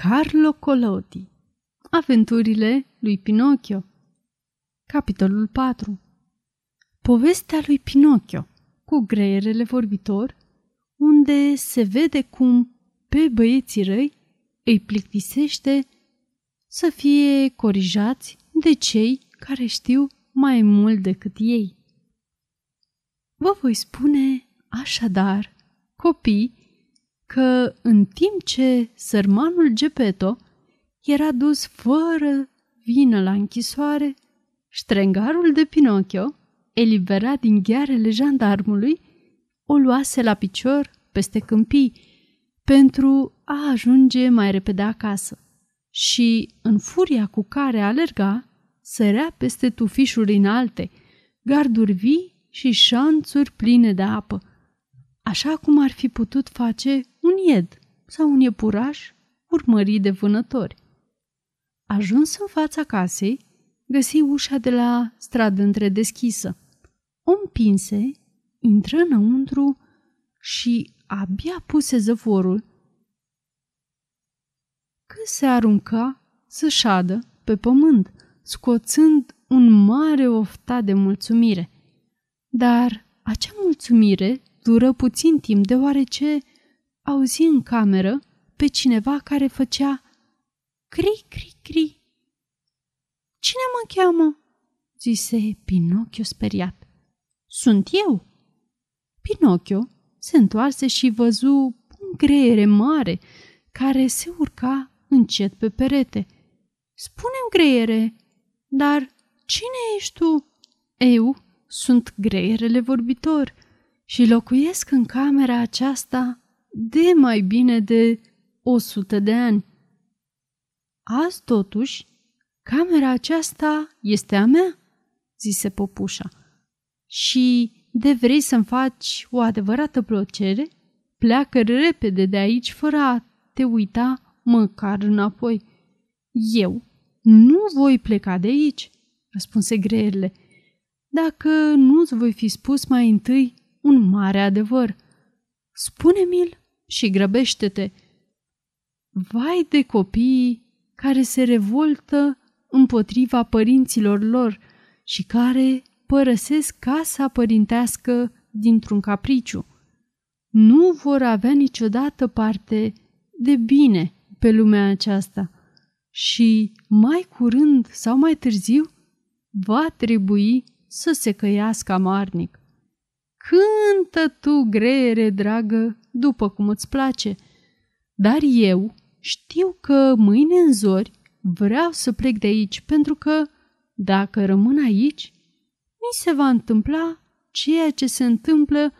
Carlo Collodi. Aventurile lui Pinocchio. Capitolul 4 Povestea lui Pinocchio cu greierele vorbitor, unde se vede cum pe băieții răi îi plictisește să fie corijați de cei care știu mai mult decât ei. Vă voi spune așadar, copii, că în timp ce sărmanul Gepeto era dus fără vină la închisoare, ștrengarul de Pinocchio, eliberat din ghearele jandarmului, o luase la picior peste câmpii pentru a ajunge mai repede acasă. Și, în furia cu care alerga, sărea peste tufișuri înalte, garduri vii și șanțuri pline de apă, așa cum ar fi putut face un ied sau un iepuraș urmărit de vânători. Ajuns în fața casei, găsi ușa de la stradă întredeschisă. O împinse, intră înăuntru și abia puse zăvorul că se arunca să șadă pe pământ, scoțând un mare oftat de mulțumire. Dar acea mulțumire dură puțin timp, deoarece auzi în cameră pe cineva care făcea cri, cri, cri. Cine mă cheamă? zise Pinocchio speriat. Sunt eu. Pinocchio se întoarse și văzu un greiere mare care se urca încet pe perete. Spune-mi, greiere, dar cine ești tu? Eu sunt greierele vorbitor și locuiesc în camera aceasta de mai bine de o sută de ani. Azi, totuși, camera aceasta este a mea, zise popușa. Și de vrei să-mi faci o adevărată plăcere? Pleacă repede de aici fără a te uita măcar înapoi. Eu nu voi pleca de aici, răspunse greierele, dacă nu-ți voi fi spus mai întâi un mare adevăr. Spune-mi-l și grăbește-te. Vai de copiii care se revoltă împotriva părinților lor și care părăsesc casa părintească dintr-un capriciu. Nu vor avea niciodată parte de bine pe lumea aceasta și mai curând sau mai târziu va trebui să se căiască amarnic. Cântă tu, greiere dragă, după cum îți place, dar eu știu că mâine în zori vreau să plec de aici, pentru că, dacă rămân aici, mi se va întâmpla ceea ce se întâmplă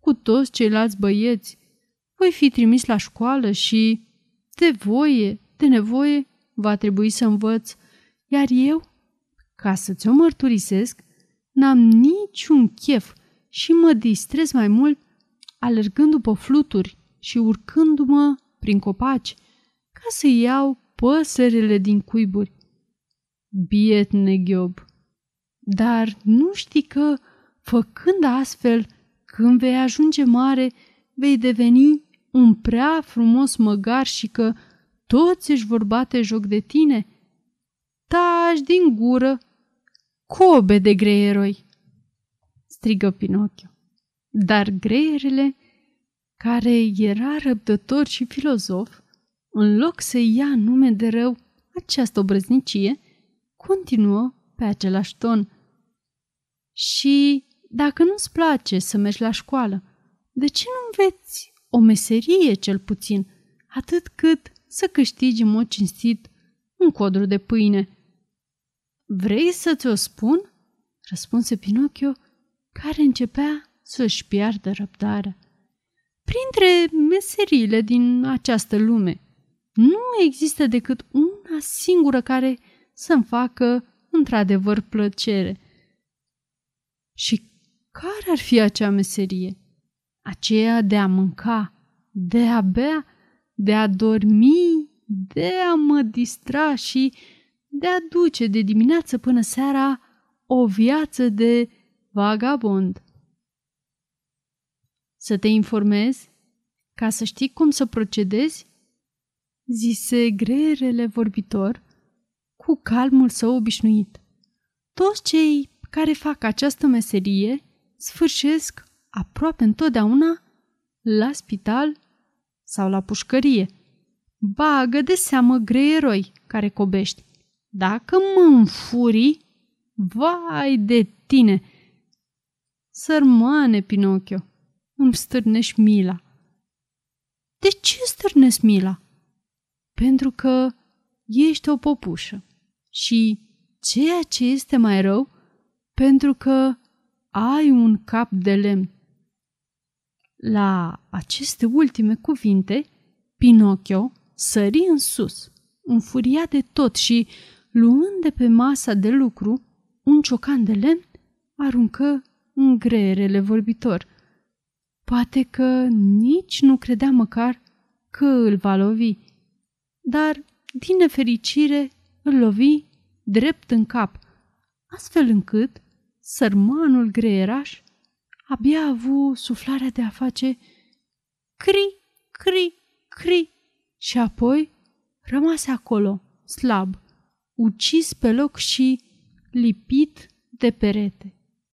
cu toți ceilalți băieți. Voi fi trimis la școală și, de voie, de nevoie, va trebui să învăț, iar eu, ca să ți-o mărturisesc, n-am niciun chef și mă distrez mai mult alergând după fluturi și urcându-mă prin copaci ca să iau păsările din cuiburi. Biet neghiob! Dar nu știi că, făcând astfel, când vei ajunge mare, vei deveni un prea frumos măgar și că toți își vor bate joc de tine? Taci din gură Cobe de greieroi! Strigă Pinocchio. Dar greierele, care era răbdător și filozof, în loc să ia nume de rău această obrăznicie, continuă pe același ton. Și dacă nu-ți place să mergi la școală, de ce nu înveți o meserie cel puțin, atât cât să câștigi în mod cinstit un codru de pâine? Vrei să ți-o spun?" răspunse Pinocchio, care începea să-și piardă răbdarea. Printre meseriile din această lume, nu există decât una singură care să-mi facă într-adevăr plăcere. Și care ar fi acea meserie? Aceea de a mânca, de a bea, de a dormi, de a mă distra și de a duce de dimineață până seara o viață de vagabond. Să te informezi ca să știi cum să procedezi? zise greierele vorbitor cu calmul său obișnuit. Toți cei care fac această meserie sfârșesc aproape întotdeauna la spital sau la pușcărie. Bagă de seamă greieroi care cobești. Dacă mă înfuri, vai de tine! Sărmane, Pinocchio, îmi stârnești mila. De ce stârnesc mila? Pentru că ești o popușă. Și ceea ce este mai rău, pentru că ai un cap de lemn. La aceste ultime cuvinte, Pinocchio sări în sus, înfuriat de tot și, luând de pe masa de lucru un ciocan de lemn, aruncă în greierele vorbitor. Poate că nici nu credea măcar că îl va lovi, dar, din nefericire, îl lovi drept în cap, astfel încât sărmanul greieraș abia a avut suflarea de a face cri, cri, cri și apoi rămase acolo, slab, ucis pe loc și lipit de perete.